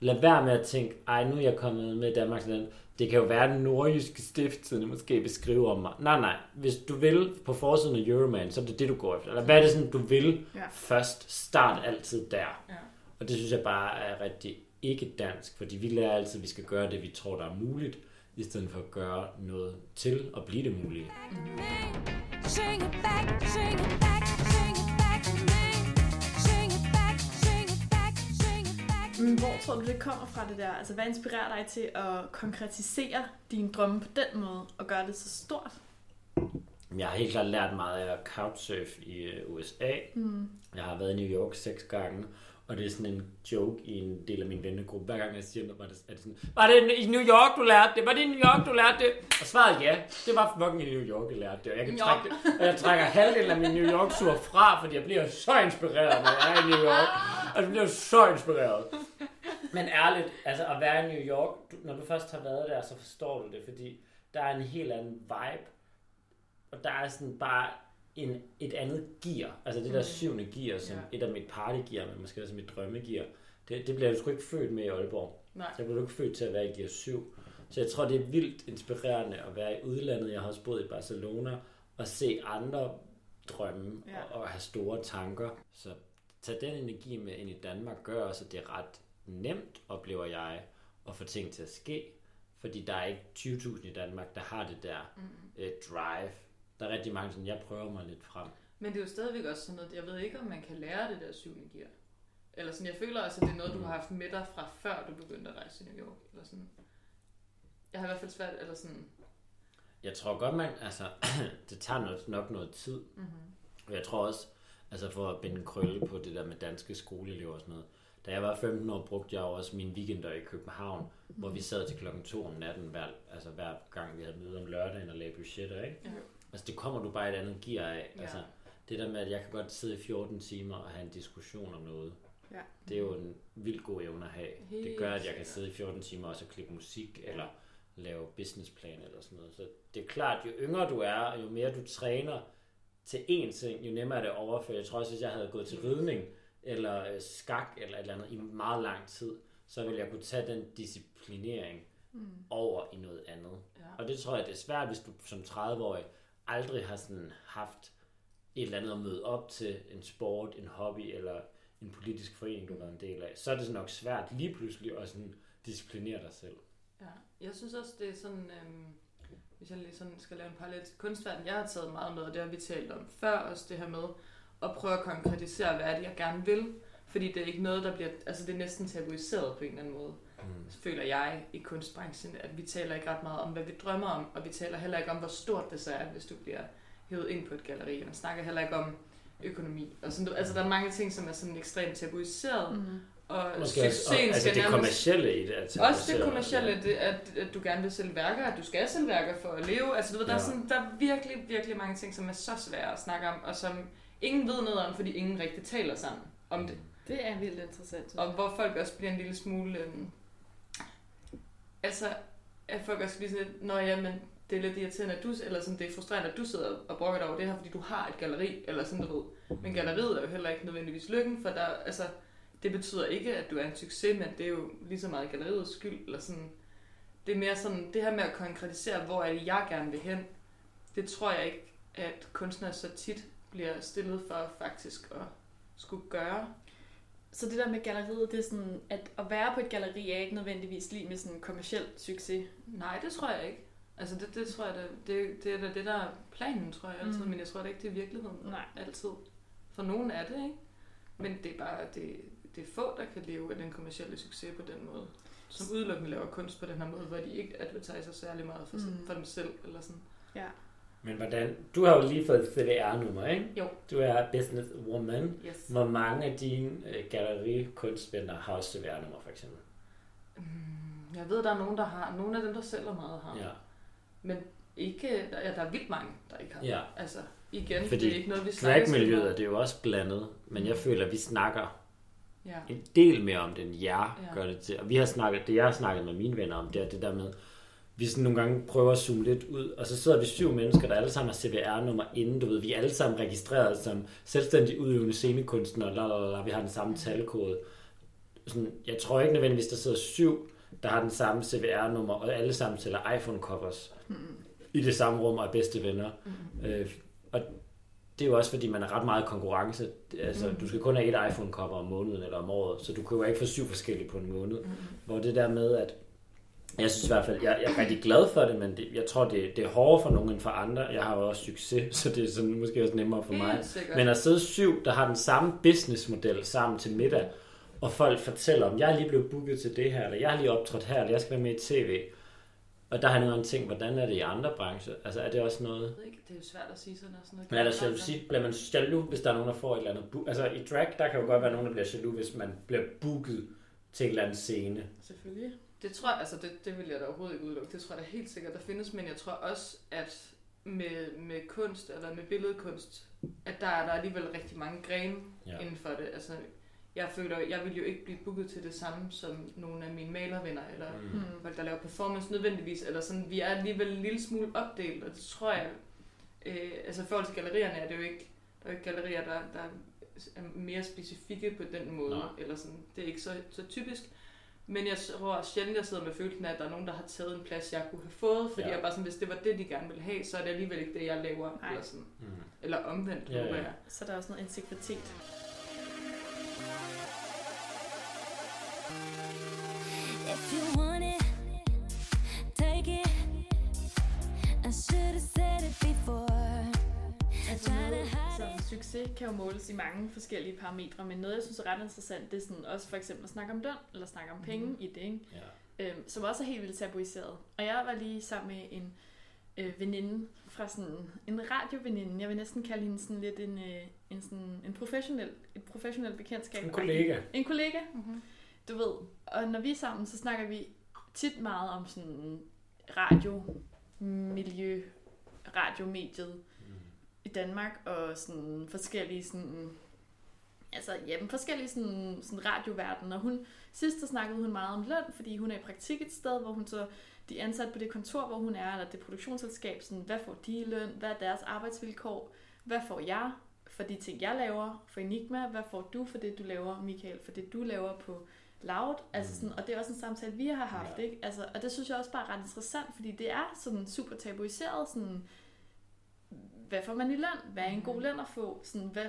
lad være med at tænke, ej, nu er jeg kommet med Danmarks Land. Det kan jo være, den nordjyske stifttidende måske vil skrive om mig. Nej, nej. Hvis du vil på forsiden af Euroman, så er det det, du går efter. Eller hvad er det sådan, du vil ja. først? Start altid der. Ja. Og det synes jeg bare er rigtig ikke dansk, fordi vi lærer altid, at vi skal gøre det, vi tror, der er muligt, i stedet for at gøre noget til at blive det mulige. Sing it back, sing it sing it to me. Hvor tror du, det kommer fra det der? Altså, hvad inspirerer dig til at konkretisere dine drømme på den måde, og gøre det så stort? Jeg har helt klart lært meget af at couchsurfe i øh, USA. Mm. Jeg har været i New York seks gange, og det er sådan en joke i en del af min vennegruppe. Hver gang jeg siger noget, var det, er det sådan, var det i New York, du lærte det? Var det i New York, du lærte det? Og svaret ja, det var fucking i New York, jeg lærte det. Og jeg, kan trække og jeg trækker halvdelen af min New York-tur fra, fordi jeg bliver så inspireret, når jeg er i New York. Og jeg bliver så inspireret. Men ærligt, altså at være i New York, du, når du først har været der, så forstår du det, fordi der er en helt anden vibe. Og der er sådan bare en, et andet gear. Altså det der syvende gear, som Ja. et af mit partygear, men måske også mit drømmegear. Det, det bliver du sgu ikke født med i Aalborg. Nej. Der bliver du ikke født til at være i gear 7. Så jeg tror, det er vildt inspirerende at være i udlandet. Jeg har også boet i Barcelona og se andre drømme ja. og, og have store tanker. Så tag den energi med ind i Danmark gør også, at det er ret nemt, oplever jeg, at få ting til at ske. Fordi der er ikke 20.000 i Danmark, der har det der mm. øh, drive. Der er rigtig mange, sådan, jeg prøver mig lidt frem. Men det er jo stadigvæk også sådan noget, jeg ved ikke, om man kan lære det der syvende gear. Eller sådan, jeg føler også, at det er noget, du har haft med dig fra før, du begyndte at rejse til New York. Eller sådan. Jeg har i hvert fald svært, eller sådan, Jeg tror godt, man, altså, *clears throat* det tager nok, nok noget tid. mm-hmm. Og jeg tror også, altså for at binde krølle på det der med danske skoleelever og sådan noget. Da jeg var 15 år, brugte jeg også mine weekender i København, mm. hvor vi sad til klokken 2 om natten, hver, altså hver gang vi havde møde om lørdagen og lagde budgetter, ikke? Ja. Altså det kommer du bare et andet gear af. Ja. Altså, det der med, at jeg kan godt sidde i 14 timer og have en diskussion om noget. Ja. Det er jo en vild god evne at have. Helt det gør, at jeg kan sidde i 14 timer og så klippe musik, eller lave businessplan eller sådan noget. Så det er klart, jo yngre du er, og jo mere du træner til én ting, jo nemmere er det at overføre. Jeg tror også, hvis jeg havde gået til ridning, eller øh, skak, eller et eller andet i meget lang tid, så ville jeg kunne tage den disciplinering Mm. over i noget andet. Ja. Og det tror jeg, det er svært, hvis du som 30-årig aldrig har sådan haft et eller andet at møde op til, en sport, en hobby eller en politisk forening, du har været en del af. Så er det nok svært lige pludselig at sådan disciplinere dig selv. Ja, jeg synes også, det er sådan, øhm, hvis jeg lige sådan skal lave en parallel til kunstverden, jeg har taget meget med, og det har vi talt om før også, det her med at prøve at konkretisere, hvad er det, jeg gerne vil. Fordi det er ikke noget, der bliver, altså det er næsten tabuiseret på en eller anden måde, Mm. føler jeg i kunstbranchen, at vi taler ikke ret meget om, hvad vi drømmer om, og vi taler heller ikke om, hvor stort det så er, hvis du bliver hævet ind på et galleri, og man snakker heller ikke om økonomi. Og sådan, altså, der er mange ting, som er sådan ekstremt tabuiseret, Mm. og Måske også, og, altså skal det kommercielle i det. Altså, også det kommercielle, det, at, at du gerne vil sælge værker, at du skal sælge værker for at leve. Altså, du ved, der, er Ja. sådan, der er virkelig, virkelig mange ting, som er så svære at snakke om, og som ingen ved noget om, fordi ingen rigtig taler sammen om det. Det er vildt interessant. Og hvor folk også bliver en lille smule... Øhm, altså, at folk også bliver sådan lidt, Nå ja, men det er lidt irriterende, at du, eller sådan, det er frustrerende, at du sidder og brokker dig over det her, fordi du har et galleri, eller sådan, du ved. Men galleriet er jo heller ikke nødvendigvis lykken, for der, altså, det betyder ikke, at du er en succes, men det er jo lige så meget galleriets skyld, eller sådan. Det er mere sådan, det her med at konkretisere, hvor er det, jeg gerne vil hen, det tror jeg ikke, at kunstnere så tit bliver stillet for faktisk at skulle gøre. Så det der med galleriet, det er sådan, at at være på et galleri er ikke nødvendigvis lige med sådan en kommersiel succes. Nej, det tror jeg ikke. Altså det, det tror jeg, det, det, det er da det, der er planen, tror jeg altid, Mm. men jeg tror da ikke, det er virkeligheden. Nej. Altid. For nogen er det, ikke? Men det er bare, det, det er få, der kan leve af den kommercielle succes på den måde. Som udelukkende laver kunst på den her måde, hvor de ikke advertiser særlig meget for, mm. for dem selv. Eller sådan. Ja. Men hvordan, du har jo lige fået et CVR-nummer, ikke? Jo. Du er business woman. Yes. Hvor mange af dine øh, gallerikunstvenner har også CVR-nummer, for eksempel? Mm, jeg ved, der er nogen, der har. Nogle af dem, der sælger meget har. Ja. Men ikke, der, ja, der er vildt mange, der ikke har. Ja. Altså, igen, Fordi det er ikke noget, vi snakker Dragmiljøet meget. er det jo også blandet, men jeg føler, at vi snakker Ja. en del mere om det, end jer Ja. gør det til. Og vi har snakket, det jeg har snakket med mine venner om, det er det der med, vi sådan nogle gange prøver at zoome lidt ud, og så sidder vi syv mennesker, der alle sammen har CVR-nummer inden, du ved, vi er alle sammen registreret som selvstændig udøvende scenekunstnere, la, la, la, vi har den samme talkode. Sådan, jeg tror ikke nødvendigvis, der sidder syv, der har den samme CVR-nummer, og alle sammen sælger iPhone-covers i det samme rum og er bedste venner. Øh, og det er jo også fordi, man er ret meget konkurrence. Altså, Mm. Du skal kun have et iPhone-cover om måneden eller om året, så du kan jo ikke få syv forskellige på en måned. Mm. Hvor det der med, at jeg synes i hvert fald, jeg, jeg er rigtig glad for det, men det, jeg tror, det, det er hårdere for nogen end for andre. Jeg har jo også succes, *laughs* så det er sådan, måske også nemmere for mig. Men at sidde syv, der har den samme businessmodel sammen til middag, og folk fortæller om, jeg er lige blevet booket til det her, eller jeg har lige optrådt her, eller jeg skal være med i tv. Og der har jeg nogle tænkt, hvordan er det i andre brancher? Altså er det også noget... Jeg ved ikke, det er jo svært at sige sådan noget. Sådan noget Men er der jalousi? Bliver man jaloux, hvis der er nogen, der får et eller andet... Bu- altså i drag, der kan jo godt være nogen, der bliver jaloux, hvis man bliver booket til en eller anden scene. Selvfølgelig. Det tror jeg, altså det, det vil jeg da overhovedet ikke udelukke. Det tror jeg da helt sikkert, der findes. Men jeg tror også, at med, med kunst, eller med billedkunst, at der er der alligevel rigtig mange grene Ja. inden for det. Altså, jeg føler, jeg vil jo ikke blive booket til det samme som nogle af mine malervenner, eller Mm. Mm. folk, der laver performance nødvendigvis, eller sådan, vi er alligevel en lille smule opdelt, og det tror jeg, øh, altså i forhold til gallerierne er det jo ikke, der er jo ikke gallerier, der, der er mere specifikke på den måde, Nej. eller sådan, det er ikke så, så typisk, men jeg tror sjældent, jeg sidder med følelsen af, at der er nogen, der har taget en plads, jeg kunne have fået, fordi Ja. jeg bare sådan, hvis det var det, de gerne ville have, så er det alligevel ikke det, jeg laver, Nej. eller, sådan, Mm. eller omvendt, Ja, ja, håber ja. jeg. Så der er også noget integritet. If you want it, take it. I should have said it before. Altså it. succes kan jo måles i mange forskellige parametre, men noget, jeg synes er ret interessant, det er sådan også for eksempel at snakke om løn, eller snakke om penge Mhm. i det, ikke? Ja. Øhm, som også er helt vildt tabuiseret. Og jeg var lige sammen med en øh, veninde fra sådan en radioveninde. Jeg vil næsten kalde hende sådan lidt en, øh, en, sådan, en professionel, et professionelt bekendtskab. En kollega. En kollega, Mm-hmm. du ved. Og når vi er sammen, så snakker vi tit meget om sådan radio, miljø, radiomediet i Danmark, og sådan forskellige sådan, altså ja, men forskellige sådan, sådan radioverden. Og hun, sidst der snakkede hun meget om løn, fordi hun er i praktik et sted, hvor hun så, de er ansat på det kontor, hvor hun er, eller det produktionsselskab, sådan, hvad får de i løn, hvad er deres arbejdsvilkår, hvad får jeg for de ting, jeg laver for Enigma, hvad får du for det, du laver, Michael, for det, du laver på Loud, altså sådan, og det er også en samtale, vi har haft, Ja. ikke? Altså, og det synes jeg også bare er ret interessant, fordi det er sådan super tabuiseret, sådan, hvad får man i løn? Hvad er en god løn at få? Sådan, hvad,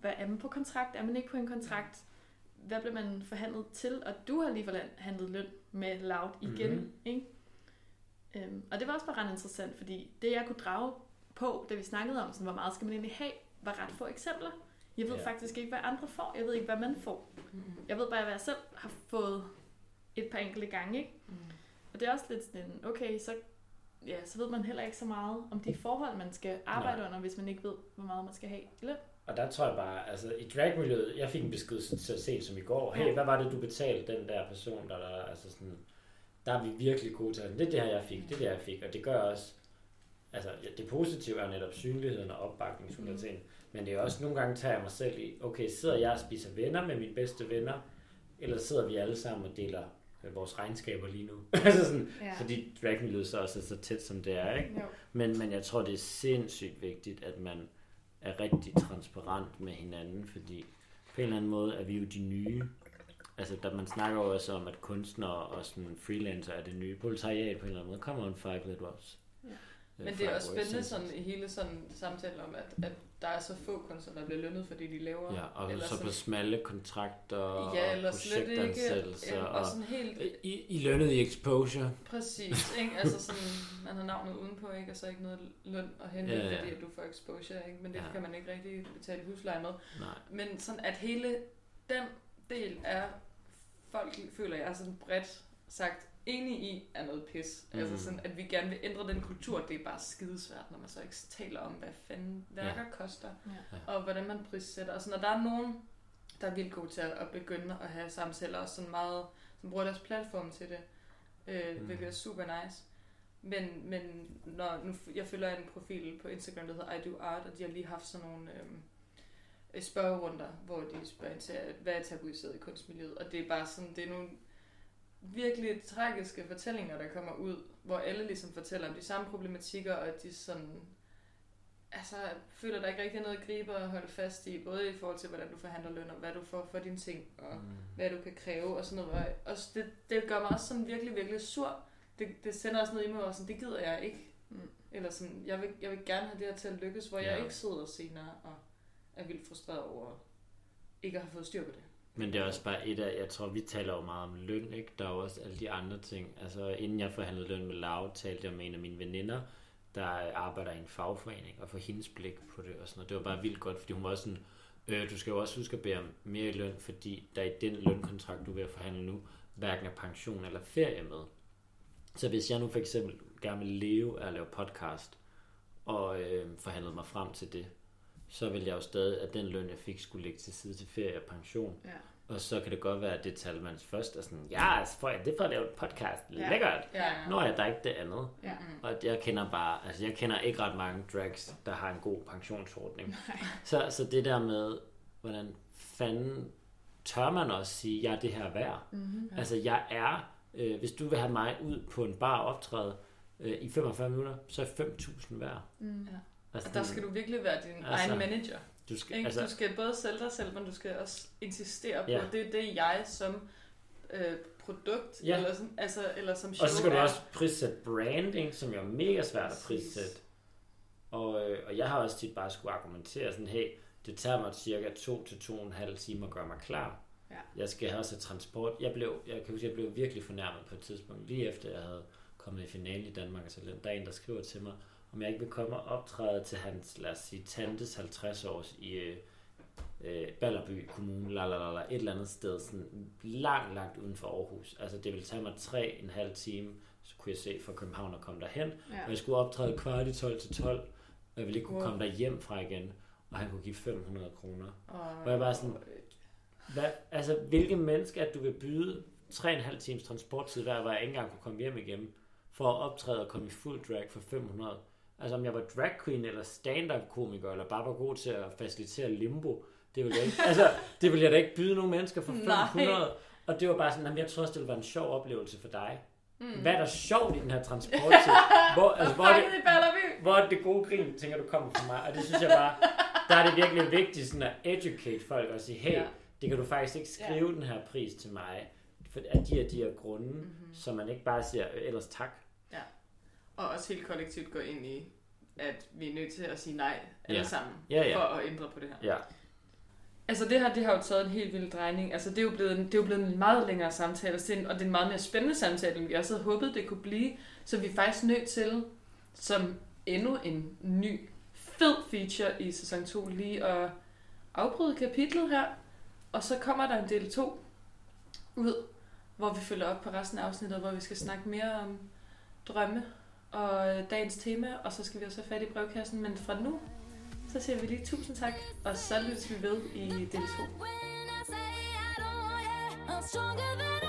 hvad er man på kontrakt? Er man ikke på en kontrakt? Hvad bliver man forhandlet til? Og du har lige forhandlet løn med Loud igen, Mhm. mm-hmm. ikke? Øhm, og det var også bare ret interessant, fordi det jeg kunne drage på, da vi snakkede om, sådan, hvor meget skal man egentlig have, var ret få eksempler. Jeg ved Ja. faktisk ikke, hvad andre får. Jeg ved ikke, hvad man får. Mm-hmm. Jeg ved bare, hvad jeg selv har fået et par enkelte gange, ikke? Mm. Og det er også lidt sådan, okay, så, ja, så ved man heller ikke så meget om de forhold, man skal arbejde Nej. under, hvis man ikke ved, hvor meget man skal have i løn. Og der tror jeg bare, altså i dragmiljøet, jeg fik en besked så, sent som i går. Hey, hvad var det, du betalte den der person, der, der altså sådan, der er vi virkelig gode til. Det er det her, jeg fik, det er det, jeg fik. Og det gør også, altså ja, det positive er netop synligheden og opbakningskulturen. Mm. Men det er også nogle gange tager jeg mig selv i, okay, sidder jeg og spiser venner med mine bedste venner, eller sidder vi alle sammen og deler vores regnskaber lige nu? *laughs* altså sådan, Ja. fordi så også er så tæt, som det er, ikke? Jo. Men, men jeg tror, det er sindssygt vigtigt, at man er rigtig transparent med hinanden, fordi på en eller anden måde er vi jo de nye. Altså, der man snakker jo også om, at kunstnere og sådan freelancer er det nye. Proletariat på en eller anden måde. Come on, five us. Øh, Men det er også spændende sådan, i hele sådan samtalen om, at, at der er så få kunstnere, der bliver lønnet, fordi de laver. Ja, og eller så på sådan- smalle kontrakter ja, og eller ikke. projektansættelser. Ja, og og sådan helt I, I lønnet i exposure. præcis, ikke? Altså sådan, man har navnet udenpå, ikke? Og så ikke noget løn at hente, Ja, ja. fordi at du får exposure, ikke? Men det Ja. kan man ikke rigtig betale husleje med. Nej. Men sådan, at hele den del af folk, føler jeg, er sådan bredt sagt, enig i, er noget pis. Mm. Mm. Altså sådan, at vi gerne vil ændre den kultur, det er bare skidesvært, når man så ikke taler om, hvad fanden værker ja. koster, Ja. og hvordan man prissætter. Og sådan, og der er nogen, der er vildt gode til at begynde at have samtaler, og sådan meget, som bruger deres platform til det, øh, Mm. hvilket er super nice. Men, men når, nu, jeg følger en profil på Instagram, der hedder I Do Art, og de har lige haft sådan nogle øhm, øh, spørgerunder, hvor de spørger ind til, at hvad er tabuiseret i kunstmiljøet. Og det er bare sådan, det er nogle virkelig tragiske fortællinger, der kommer ud, hvor alle ligesom fortæller om de samme problematikker, og at de sådan, altså, føler, der ikke rigtig er noget at gribe og holde fast i, både i forhold til, hvordan du forhandler løn, og hvad du får for dine ting, og Mm. hvad du kan kræve, og sådan noget. Og det, det gør mig også sådan virkelig, virkelig sur. Det, det sender også noget i mig, hvor sådan, det gider jeg ikke. Mm. Eller sådan, jeg vil, jeg vil gerne have det her til at lykkes, hvor ja. jeg ikke sidder senere og er vildt frustreret over ikke at have fået styr på det. Men det er også bare et af, jeg tror, vi taler jo meget om løn, ikke? Der er jo også alle de andre ting. Altså, inden jeg forhandlede løn med Lav, talte jeg med en af mine veninder, der arbejder i en fagforening, og få hendes blik på det og sådan noget. Det var bare vildt godt, fordi hun var sådan, øh, du skal jo også huske at bede om mere i løn, fordi der i den lønkontrakt, du er ved at forhandle nu, hverken er pension eller ferie med. Så hvis jeg nu for eksempel gerne vil leve af at lave podcast, og øh, forhandlede mig frem til det, så vil jeg jo stadig, at den løn, jeg fik, skulle ligge til side til ferie og pension. Ja. Og så kan det godt være, at det tal, man først er sådan, ja, så får jeg det for at lave et podcast. Ja. Lækkert. Ja. Nå er der ikke det andet. Ja. Og jeg kender bare, altså jeg kender ikke ret mange drags, der har en god pensionsordning. Så, så det der med, hvordan fanden tør man også sige, jeg er det her værd. Mm-hmm. Altså jeg er, øh, hvis du vil have mig ud på en bar optræde øh, i 45 minutter, så er 5.000 værd. Mm. Ja. Altså, Og der skal du virkelig være din Altså, egen manager. du skal, Ikke? altså, Du skal både sælge dig selv, men du skal også insistere på, Ja. det er det, jeg som øh, produkt, Ja. eller, sådan, altså, eller som show Og så skal du også prissætte branding, som jo er mega svært at prissætte. Og, øh, og jeg har også tit bare skulle argumentere sådan, hey, det tager mig cirka 2 til 2,5 timer at gøre mig klar. Ja. Jeg skal have også have transport. Jeg blev, jeg kan huske, jeg blev virkelig fornærmet på et tidspunkt, lige efter jeg havde kommet i finalen i Danmark og Talent. Der er en, der skriver til mig, om jeg ikke vil komme og optræde til hans, lad os sige, tantes 50 års i øh, øh, Ballerby Kommune, lalalala, et eller andet sted, sådan langt, langt uden for Aarhus. Altså det ville tage mig tre en halv time, så kunne jeg se fra København og komme derhen. Ja. Og jeg skulle optræde kvart i 12 til 12, og jeg ville ikke kunne Wow. komme der hjem fra igen, og han kunne give 500 kroner. Og, Hvor jeg bare sådan- Hvad, altså, hvilke mennesker at du vil byde 3,5 times transporttid hver, hvor jeg ikke engang kunne komme hjem igen, for at optræde og komme i fuld drag for 500? Altså, om jeg var drag queen eller stand-up komiker, eller bare var god til at facilitere limbo, det ville jeg ikke, *laughs* altså, det ville jeg da ikke byde nogle mennesker for Nej. 500. Og det var bare sådan, jamen, jeg tror også, det ville være en sjov oplevelse for dig. Mm. Hvad er der sjovt i den her transporttid? *laughs* Hvor, altså, hvor, er det, hvor er det gode grin, tænker du, kommer fra mig? Og det synes jeg bare, der er det virkelig vigtigt sådan at educate folk og sige, hey, Ja. det kan du faktisk ikke skrive ja. den her pris til mig, for af de her, de her grunde, Mhm. mm-hmm. så man ikke bare siger, "Øh, ellers tak. Og også helt kollektivt gå ind i, at vi er nødt til at sige nej alle Ja. sammen, Ja, ja. for at ændre på det her. Ja. Altså det her, det har jo taget en helt vild drejning. Altså det er jo blevet, en- det er jo blevet en meget længere samtale, det er en- og det er en meget mere spændende samtale, end vi også havde håbet, det kunne blive. Så vi er faktisk nødt til, som endnu en ny fed feature i sæson 2, lige at afbryde kapitlet her. Og så kommer der en del 2 ud, hvor vi følger op på resten af afsnittet, hvor vi skal snakke mere om drømme og dagens tema, og så skal vi også have fat i brevkassen. Men fra nu, så siger vi lige tusind tak, og så lyttes vi ved i del 2. I'm stronger than